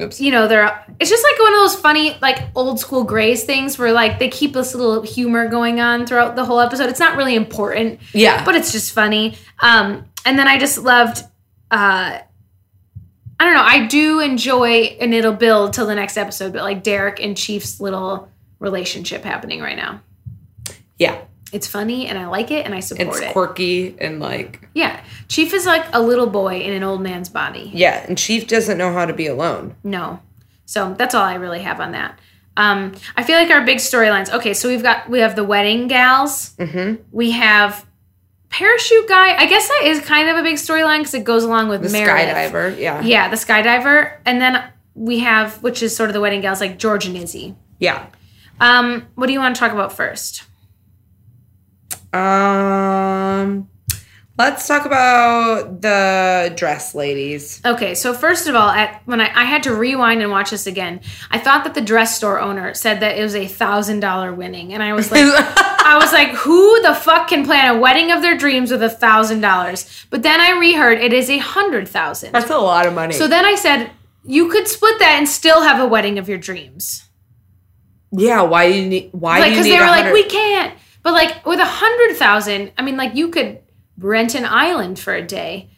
Oops. you know they're it's just like one of those funny like old school Grey's things where like they keep this little humor going on throughout the whole episode it's not really important Yeah. but it's just funny um and then i just loved uh i don't know i do enjoy and it'll build till the next episode but like derek and chief's little relationship happening right now yeah. It's funny and i like it and i support It's it It's quirky and like, yeah chief is like a little boy in an old man's body yeah. And Chief doesn't know how to be alone. No. So that's all I really have on that. Um, I feel like our big storylines. Okay, so we've got we have the wedding gals. Mm-hmm. We have parachute guy. I guess that is kind of a big storyline because it goes along with The Meredith. skydiver. Yeah. Yeah, the skydiver, and then we have which is sort of the wedding gals like George and Izzie. Yeah. Um, what do you want to talk about first? Um, let's talk about the dress ladies. Okay, so first of all, at when I, I had to rewind and watch this again, I thought that the dress store owner said that it was a thousand dollar winning, and I was like, I was like, who the fuck can plan a wedding of their dreams with a thousand dollars? But then I reheard it is a hundred thousand. That's a lot of money. So then I said, you could split that and still have a wedding of your dreams. yeah. Why do you need? Why Like, do you because they were like, we can't. But like with a hundred thousand, I mean, like you could rent an island for a day.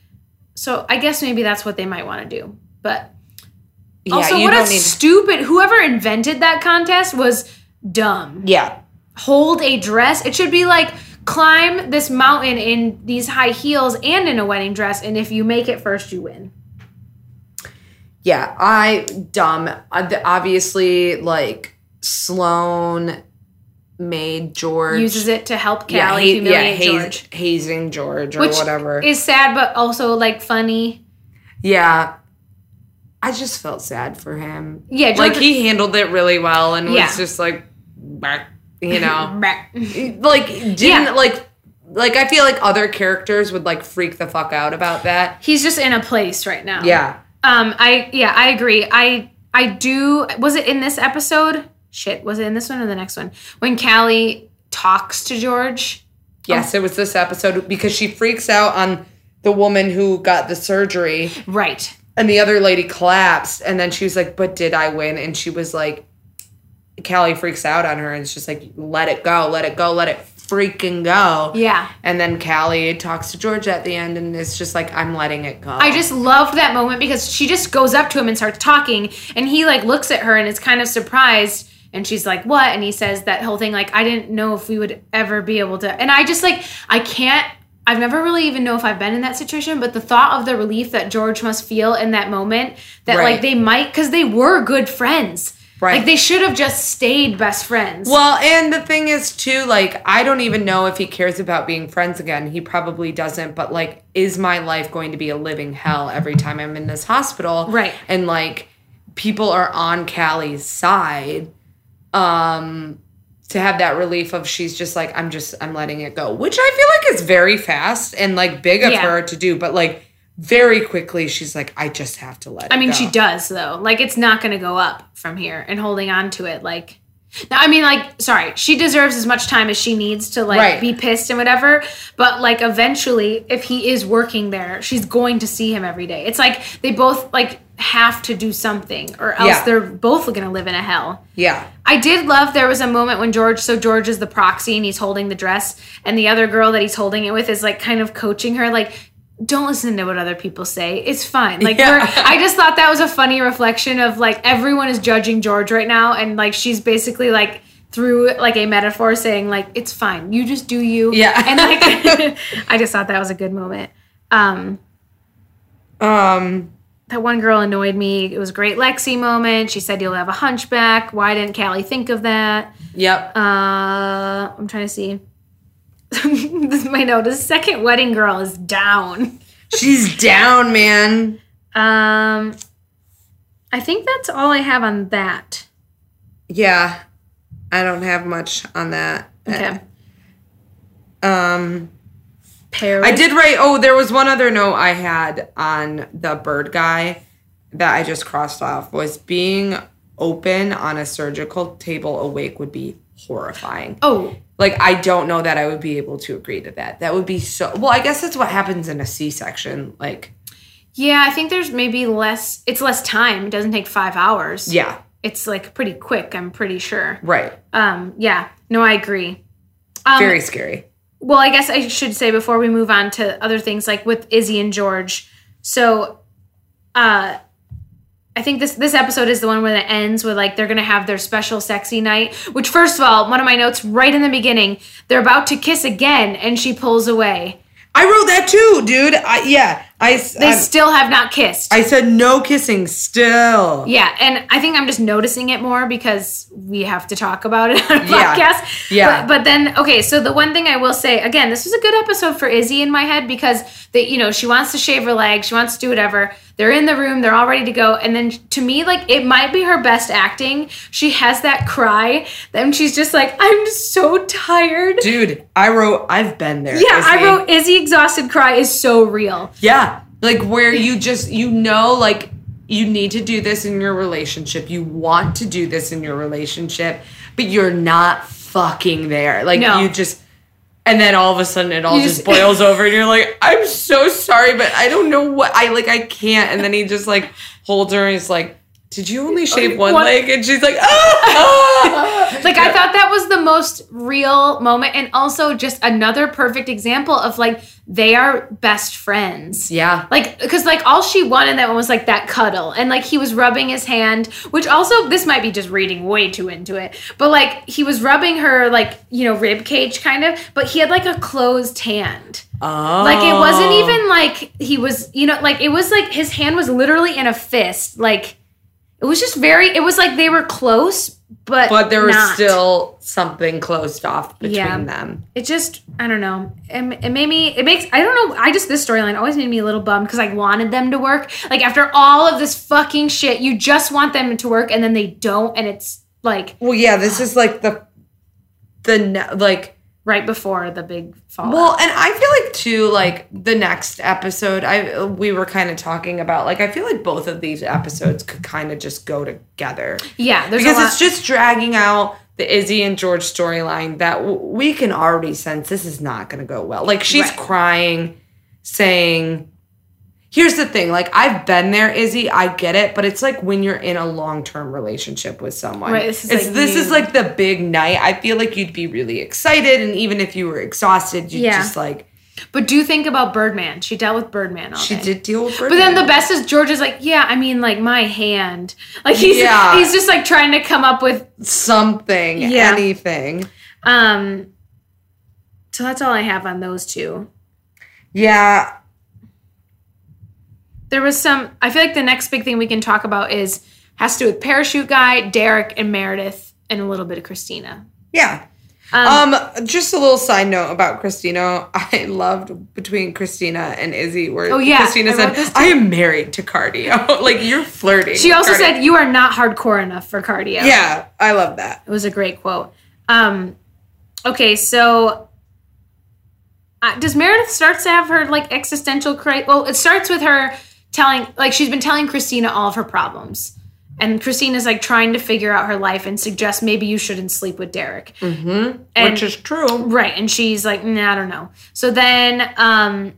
So I guess maybe that's what they might want to do. But Yeah, also, you what a need. stupid! Whoever invented that contest was dumb. yeah. Hold a dress. It should be like climb this mountain in these high heels and in a wedding dress, and if you make it first, you win. Yeah, I dumb. Uh, Obviously, like Sloan made George Uses it to help yeah, Callie ha- humiliate yeah, George, hazing George or which whatever. is sad, but also like funny. yeah, I just felt sad for him. Yeah, George, like he handled it really well and Yeah. was just like, you know, like didn't Yeah. like. Like I feel like other characters would like freak the fuck out about that. he's just in a place right now. Yeah. Um, I yeah, I agree. I I do. Was it in this episode? Shit, was it in this one or the next one when Callie talks to George? Yes, it was this episode because she freaks out on the woman who got the surgery Right. and the other lady collapsed and then she was like, "But did I win?" And she was like, Callie freaks out on her and it's just like, let it go, let it go, let it freaking go. Yeah. And then Callie talks to George at the end and it's just like, I'm letting it go. I just loved that moment because she just goes up to him and starts talking, and he like looks at her and is kind of surprised. And she's like, "What?" And he says that whole thing like, "I didn't know if we would ever be able to." And I just like, I can't. I've never really even know if I've been in that situation, but the thought of the relief that George must feel in that moment that Right. like they might because they were good friends. Right. Like they should have just stayed best friends. Well, and the thing is too, like I don't even know if he cares about being friends again. He probably doesn't, but like is my life going to be a living hell every time I'm in this hospital? Right. And like people are on Callie's side um to have that relief of she's just like I'm just I'm letting it go, which I feel like is very fast and like big of Yeah. her to do, but like very quickly she's like I just have to let it I mean, go. she does though. Like it's not going to go up from here, and holding on to it, like. Now, I mean, like, sorry, she deserves as much time as she needs to like Right. be pissed and whatever. But like, eventually, if he is working there, she's going to see him every day. It's like they both like have to do something, or else Yeah. they're both going to live in a hell. Yeah. I did love there was a moment when George, so George is the proxy and he's holding the dress, and the other girl that he's holding it with is like kind of coaching her, like, don't listen to what other people say. It's fine. Like, Yeah. I just thought that was a funny reflection of like everyone is judging George right now, and like she's basically like through like a metaphor saying like it's fine, you just do you. Yeah. and like I just thought that was a good moment. Um, Um that one girl annoyed me. It was a great Lexie moment. She said you'll have a hunchback. Why didn't Callie think of that? yep. Uh, I'm trying to see. this is my note. The second wedding girl is down. She's down, man. Um, I think that's all I have on that. Yeah, I don't have much on that. Okay. Um, Paris. I did write. Oh, there was one other note I had on the bird guy that I just crossed off. Was being open on a surgical table awake would be horrifying. Oh, Like I don't know that I would be able to agree to that. That would be so. Well, I guess that's what happens in a C-section. Like, yeah. I think there's maybe less. It's less time. It doesn't take five hours. yeah, It's like pretty quick. I'm pretty sure. right. Um. Yeah. No, I agree. Um, Very scary. Well, I guess I should say before we move on to other things like with Izzie and George. So, uh, I think this this episode is the one where it ends with like they're gonna have their special sexy night. Which, first of all, one of my notes right in the beginning, they're about to kiss again, and she pulls away. I wrote that too, dude. I, yeah, I. They I'm- still have not kissed. I said no kissing still. yeah, and I think I'm just noticing it more because we have to talk about it on a Yeah. podcast. Yeah. But, but then, okay, so the one thing I will say again, this was a good episode for Izzie in my head because they, you know, she wants to shave her leg, she wants to do whatever. They're in the room, they're all ready to go, and then to me, like it might be her best acting. She has that cry, then she's just like, I'm so tired. Dude, I wrote. I've been there. yeah, I wrote Izzie exhausted cry is so real. Yeah, like where you just you know like you need to do this in your relationship. You want to do this in your relationship, but you're not fucking there. Like No. you just. And then all of a sudden it all just, just- boils over and you're like, I'm so sorry, but I don't know what I like I can't. And then he just like holds her and he's like, Did you only shave one, One- leg? And she's like, ah. Like I thought that was the most real moment and also just another perfect example of like they are best friends. Yeah. Like cuz like all she wanted that one was like that cuddle and like he was rubbing his hand, which also this might be just reading way too into it. But like he was rubbing her like, you know, rib cage kind of, but he had like a closed hand. Oh. Like it wasn't oh. even like he was, you know, like it was like his hand was literally in a fist. Like it was just very it was like they were close, but But there was not. still something closed off between Yeah. them. it just I don't know. It, it made me it makes I don't know. I just this storyline always made me a little bummed because I wanted them to work. Like after all of this fucking shit, you just want them to work and then they don't, and it's like Well, yeah, this is like the the like right before the big fall. well, and I feel like too like the next episode I we were kind of talking about like I feel like both of these episodes could kind of just go together yeah, there's because a lot. it's just dragging out the Izzie and George storyline that w- we can already sense this is not going to go well. Like she's Right. crying saying here's the thing like i've been there izzie i get it but it's like when you're in a long-term relationship with someone Right, this is It's- like this is like the big night i feel like you'd be really excited and even if you were exhausted you'd Yeah. just like But do think about Birdman. She dealt with Birdman all she day. did deal with Birdman. But then the best is George is like, yeah, I mean, like my hand. Like he's Yeah. he's just like trying to come up with something Yeah. anything um. So that's all I have on those two. yeah There was some. I feel like the next big thing we can talk about is has to do with parachute guy, Derek, and Meredith, and a little bit of Cristina. yeah Um, um, just a little side note about Cristina. I loved between Cristina and Izzie where Oh, yeah, Cristina I said, I am married to cardio. like you're flirting. she also cardio. said, "You are not hardcore enough for cardio." Yeah, I love that. It was a great quote. Um, okay, so uh, does Meredith starts to have her like existential crisis? Well, it starts with her telling, like, she's been telling Cristina all of her problems, and Cristina's like trying to figure out her life and suggests maybe you shouldn't sleep with Derek. Mm-hmm. And- Which is true. Right, and she's like, nah, I don't know. So then, um,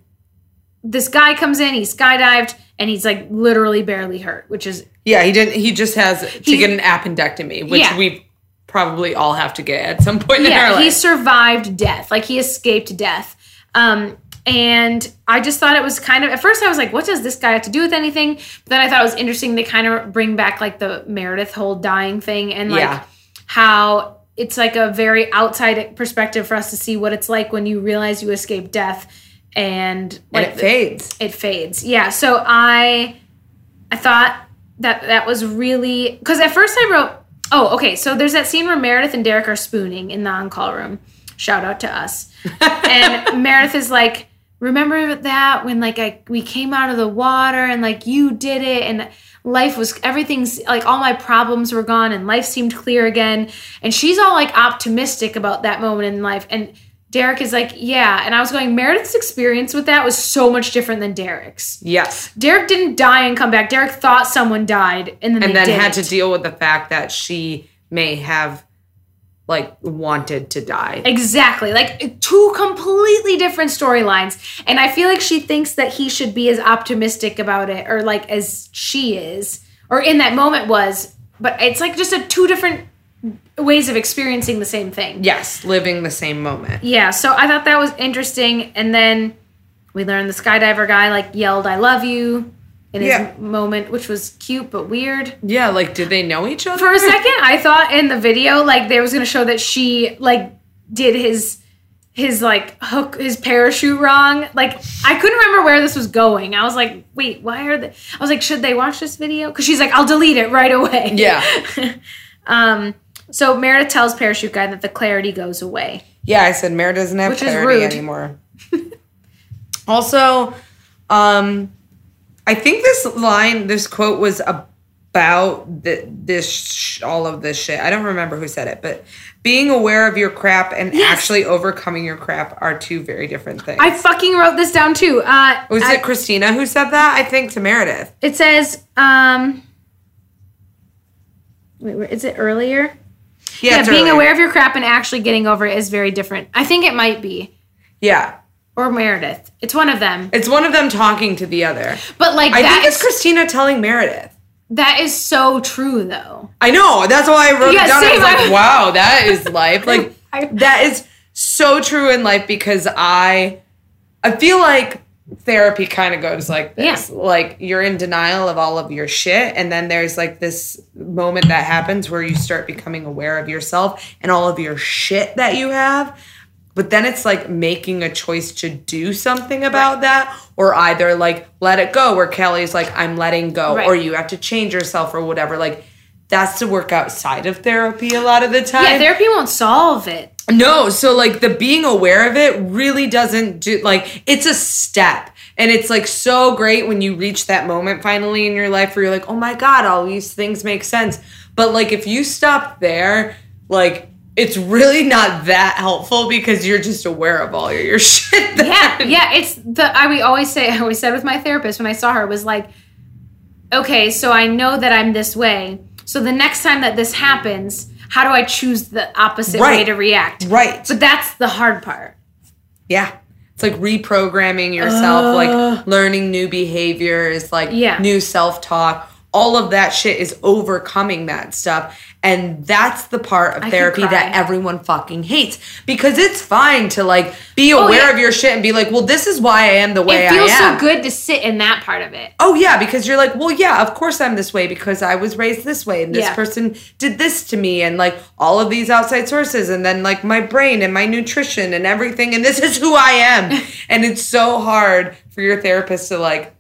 this guy comes in, he skydived, and he's like literally barely hurt, which is Yeah, he didn't. He just has to He- get an appendectomy, which Yeah. we probably all have to get at some point in our yeah, life. he survived death. Like he escaped death. Um, and I just thought it was kind of at first I was like, what does this guy have to do with anything? But then I thought it was interesting to kind of bring back like the Meredith whole dying thing and like Yeah. how it's like a very outside perspective for us to see what it's like when you realize you escape death and and like it fades. it fades. Yeah. So I I thought that that was really because at first I wrote oh okay so there's that scene where Meredith and Derek are spooning in the on call room. Shout out to us. and Meredith is like, remember that when like I we came out of the water and like you did it and life was everything's like all my problems were gone and life seemed clear again. And she's all like optimistic about that moment in life. And Derek is like, yeah. And I was going, Meredith's experience with that was so much different than Derek's. Yes. Derek didn't die and come back. Derek thought someone died and then And then had to deal with the fact that she may have like wanted to die. Exactly. Like two completely different storylines. And I feel like she thinks that he should be as optimistic about it or like as she is or in that moment was. But it's like just a two different ways of experiencing the same thing. Yes, living the same moment. Yeah, so I thought that was interesting. And then we learned the skydiver guy like yelled, I love you in his moment, which was cute but weird. Yeah, like did they know each other? For a second, I thought in the video, like they was gonna show that she like did his his like hook his parachute wrong. Like I couldn't remember where this was going. I was like, wait, why are they? I was like, should they watch this video? Because she's like, I'll delete it right away. Yeah. um. So Meredith tells parachute guy that the clarity goes away. Yeah, I said Meredith doesn't have Which is clarity anymore. also, um, I think this line, this quote was about the, this, sh- all of this shit. I don't remember who said it, but being aware of your crap and Yes. actually overcoming your crap are two very different things. I fucking wrote this down too. Uh, was I- it Cristina who said that? I think to Meredith. It says, um, wait, where, is it earlier? Yeah, it's being earlier. aware of your crap and actually getting over it is very different. I think it might be. Yeah, Or Meredith. It's one of them. it's one of them talking to the other. But like I that think it's Cristina telling Meredith. that is so true though. I know. That's why I wrote Yeah, it down. I same. was like, wow, that is life. Like I- that is so true in life because I I feel like therapy kind of goes like this. Like you're in denial of all of your shit and then there's like this moment that happens where you start becoming aware of yourself and all of your shit that you have. But then it's like making a choice to do something about that, or either like let it go, where Callie's like, I'm letting go, Right. or you have to change yourself or whatever. Like, that's to work outside of therapy a lot of the time. Yeah, therapy won't solve it. No, so like the being aware of it really doesn't do like it's a step. And it's like so great when you reach that moment finally in your life where you're like, oh my God, all these things make sense. But like if you stop there, like it's really not that helpful because you're just aware of all your, shit. Yeah, yeah. It's the I we always say I always said with my therapist when I saw her was like, okay, so I know that I'm this way. So the next time that this happens, how do I choose the opposite way to react? Right. But that's the hard part. Yeah. It's like reprogramming yourself, like uh. learning new behaviors, like Yeah. new self talk. All of that shit is overcoming that stuff. And that's the part of could therapy that everyone fucking hates because it's fine to like be oh, aware Oh, yeah. of your shit and be like, well, this is why I am the way It feels I am. so good to sit in that part of it. Oh yeah, because you're like, well, yeah, of course I'm this way because I was raised this way and this Yeah. person did this to me and like all of these outside sources and then like my brain and my nutrition and everything and this is who I am. and it's so hard for your therapist to like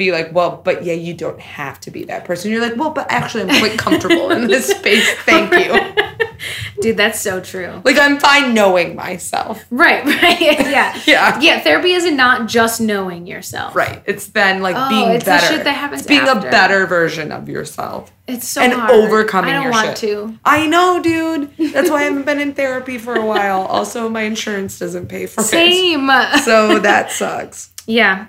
be like, well, but yeah, you don't have to be that person. You're like, well, but actually I'm quite comfortable in this space. Thank you. Dude, that's so true. Like I'm fine knowing myself. Right, right. yeah. Yeah. Yeah, therapy is not just knowing yourself. Right. It's then like Oh, being it's the better. shit that happens It's being after. a better version of yourself. It's so and hard. overcoming I don't your want shit. to. I know, dude. That's why I haven't been in therapy for a while. Also, my insurance doesn't pay for it. Same. So that sucks. Yeah.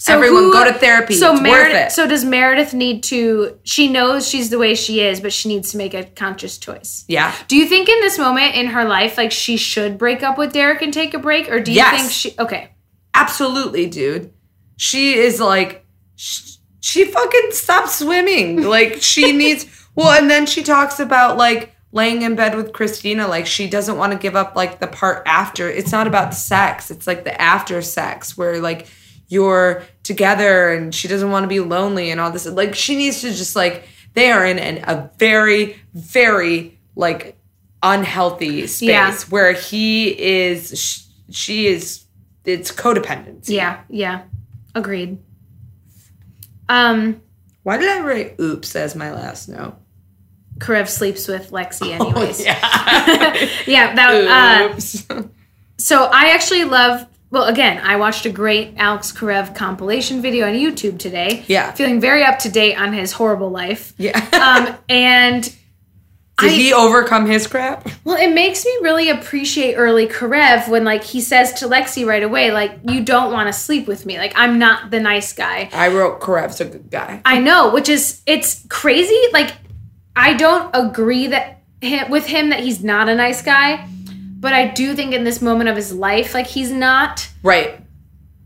So Everyone go to therapy. So It's worth Meredith. it. So does Meredith need to? She knows she's the way she is, but she needs to make a conscious choice. Yeah. Do you think in this moment in her life, like she should break up with Derek and take a break, or do you Yes. think she? Okay. Absolutely, dude. She is like, sh- she fucking stopped swimming. Like, she needs, well, and then she talks about like laying in bed with Cristina. Like, she doesn't want to give up like the part after. It's not about sex, it's like the after sex where like you're together and she doesn't want to be lonely and all this. Like, she needs to just like, they are in an, a very, very like unhealthy space Yeah. where he is, sh- she is, it's codependency. Yeah. Yeah. Agreed. Um. Why did I write oops as my last note? Karev sleeps with Lexie, anyways. Oh, yeah. yeah. That. Uh. So I actually love. Well, again, I watched a great Alex Karev compilation video on YouTube today. Yeah. feeling very up to date on his horrible life. yeah. Um, and did I- he overcome his crap? well, it makes me really appreciate early Karev when like he says to Lexie right away, like, "You don't want to sleep with me. Like, I'm not the nice guy." I wrote Karev's a good guy. I know, which is it's crazy. Like, I don't agree that him, with him that he's not a nice guy, but I do think in this moment of his life, like he's not, Right.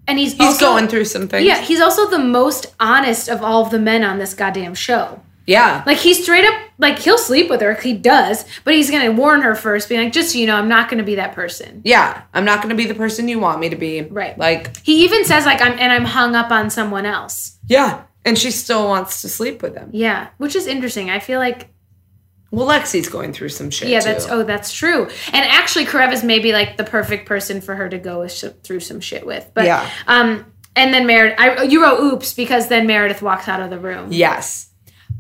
and he's He's also, going through some things. Yeah, he's also the most honest of all of the men on this goddamn show. Yeah. Like he's straight up like he'll sleep with her, he does, but he's gonna warn her first, being like, just so you know, I'm not gonna be that person. yeah. I'm not going to be the person you want me to be. Right. Like, He even says like I'm and I'm hung up on someone else. yeah. And she still wants to sleep with him. Yeah, which is interesting. I feel like Well, Lexie's going through some shit. yeah, too. that's oh, that's true. And actually, Karev is maybe like the perfect person for her to go through some shit with. But Yeah. um, and then Meredith, I you wrote oops because then Meredith walks out of the room. Yes.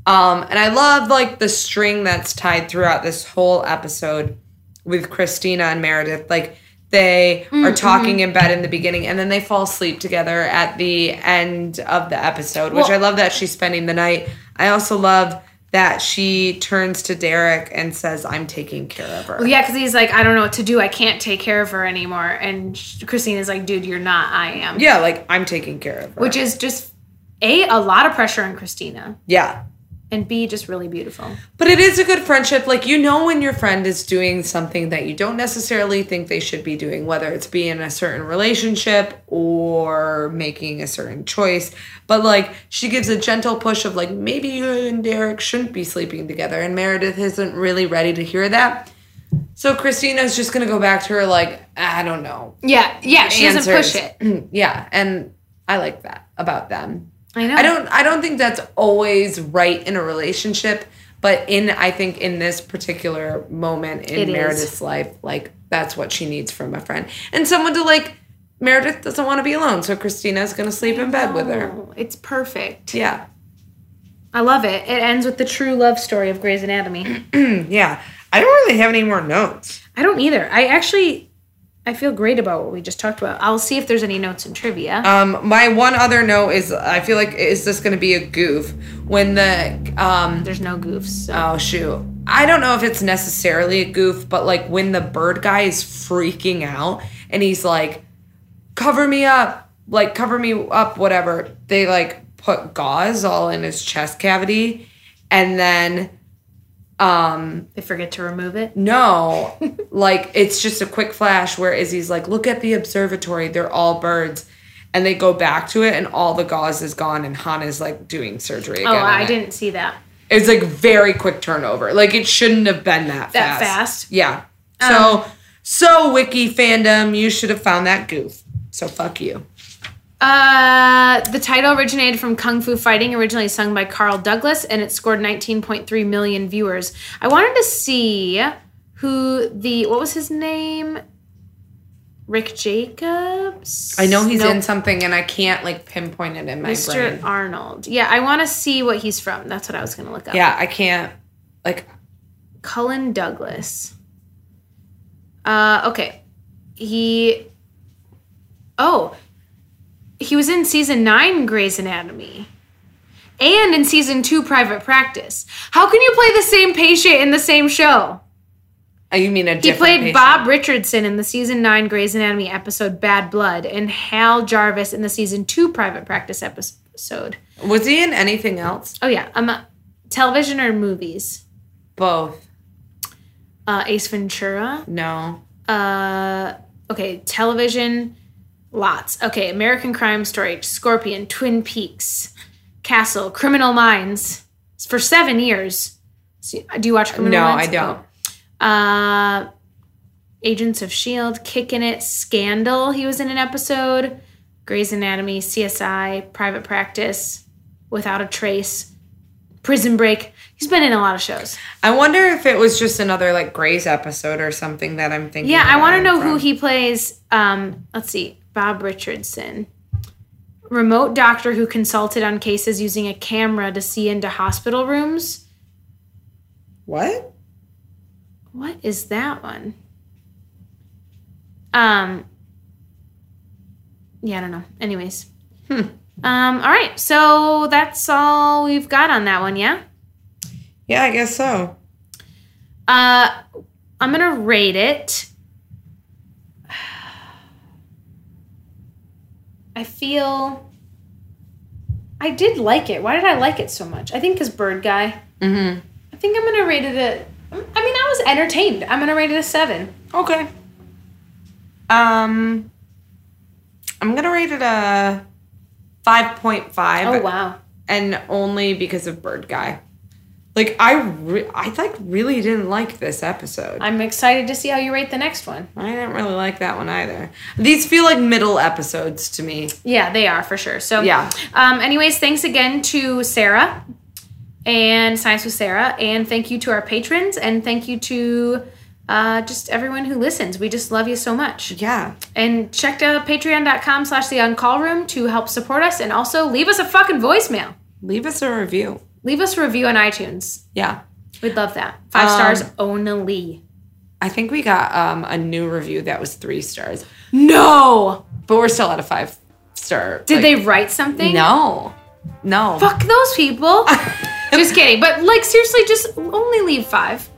Um, and I love like the string that's tied throughout this whole episode with Cristina and Meredith. Like they Mm, are mm-hmm. talking in bed in the beginning and then they fall asleep together at the end of the episode, which Well- I love that she's spending the night. I also love that she turns to Derek and says, I'm taking care of her. Well, yeah, because he's like, I don't know what to do. I can't take care of her anymore. And Cristina's like, dude, you're not. I am. Yeah, like I'm taking care of her. Which is just a a lot of pressure on Cristina, yeah. And be just really beautiful. But it is a good friendship. Like, you know, when your friend is doing something that you don't necessarily think they should be doing, whether it's being in a certain relationship or making a certain choice. But, like, she gives a gentle push of, like, maybe you and Derek shouldn't be sleeping together. And Meredith isn't really ready to hear that. So, Cristina's just going to go back to her, like, I don't know. Yeah, yeah. She doesn't push it. yeah. And I like that about them. I know. I don't I don't think that's always right in a relationship, but in I think in this particular moment in It is. Meredith's life, like that's what she needs from a friend. And someone to like Meredith doesn't want to be alone, so Cristina's gonna sleep in bed with her. It's perfect. Yeah. I love it. It ends with the true love story of Grey's Anatomy. Yeah. I don't really have any more notes. I don't either. I actually, I feel great about what we just talked about. I'll see if there's any notes in trivia. Um, my one other note is I feel like is this gonna be a goof when the um there's no goofs. So. Oh shoot. I don't know if it's necessarily a goof, but like when the bird guy is freaking out and he's like, cover me up, like cover me up, whatever. They like put gauze all in his chest cavity and then Um, They forget to remove it. no, like it's just a quick flash where Izzie's like, "Look at the observatory; they're all birds," and they go back to it, and all the gauze is gone, and Hahn's like doing surgery again. Oh, I it. didn't see that. It's like very quick turnover. Like it shouldn't have been that That fast. fast? Um, Yeah. So so wiki fandom, you should have found that goof. So fuck you. Uh, the title originated from Kung Fu Fighting, originally sung by Carl Douglas, and it scored 19.3 million viewers. I wanted to see who the what was his name? Rick Jacobs. I know he's Nope. in something and I can't like pinpoint it in my Mr. brain. Arnold. Yeah, I want to see what he's from. That's what I was gonna look up. Yeah, I can't like Cullen Douglas. Uh, okay. He. Oh, he was in season nine Grey's Anatomy, and in season two Private Practice. How can you play the same patient in the same show? oh, you mean a He played patient. Bob Richardson in the season nine Grey's Anatomy episode Bad Blood, and Hal Jarvis in the season two Private Practice episode. Was he in anything else? Oh yeah, um, television or movies? Both. Uh, Ace Ventura. No. Uh, okay, television, lots. Okay, American Crime Story, Scorpion, Twin Peaks, Castle, Criminal Minds for seven years. See, do you watch Criminal No, Minds? No, I don't. Oh. Uh, Agents of Shield, Kicking It, Scandal. He was in an episode. Grey's Anatomy, CSI, Private Practice, Without a Trace, Prison Break. He's been in a lot of shows. I wonder if it was just another like Grey's episode or something that I'm thinking. Yeah, I want to know who he plays. Um, let's see, Bob Richardson, remote doctor who consulted on cases using a camera to see into hospital rooms. What? What is that one? Um. Yeah, I don't know. Anyways. Hmm. Um. All right. So that's all we've got on that one. Yeah. Yeah, I guess so. Uh, I'm gonna rate it. I feel. I did like it. Why did I like it so much? I think because Bird Guy. Mm-hmm. I think I'm gonna rate it a. I mean, I was entertained. I'm gonna rate it a seven. Okay. Um, I'm gonna rate it a five point five. Oh wow. and only because of Bird Guy. Like I, re- I like really didn't like this episode. I'm excited to see how you rate the next one. I didn't really like that one either. These feel like middle episodes to me. Yeah, they are for sure. So Yeah. Um, anyways, thanks again to Sarah and Science with Sarah, and thank you to our patrons, and thank you to uh, just everyone who listens. We just love you so much. Yeah, And check out patreon.com slash the on call room to help support us, and also leave us a fucking voicemail. leave us a review. Leave us a review on iTunes. Yeah, We'd love that. Five Um, stars only. I think we got um, a new review that was three stars, No. but we're still at a five star. Did like- they write something? No, no. Fuck those people. just kidding. But like seriously, just only leave five.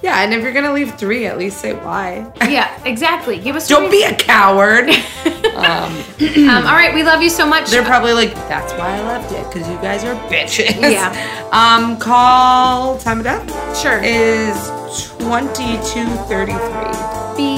Yeah, and if you're gonna leave three, at least say why. Yeah, exactly. Give us. Don't be a coward. um, Um, all right, we love you so much. They're probably like, that's why I left it, because you guys are bitches. Yeah. Um, call time of death sure. is 2233. Beep.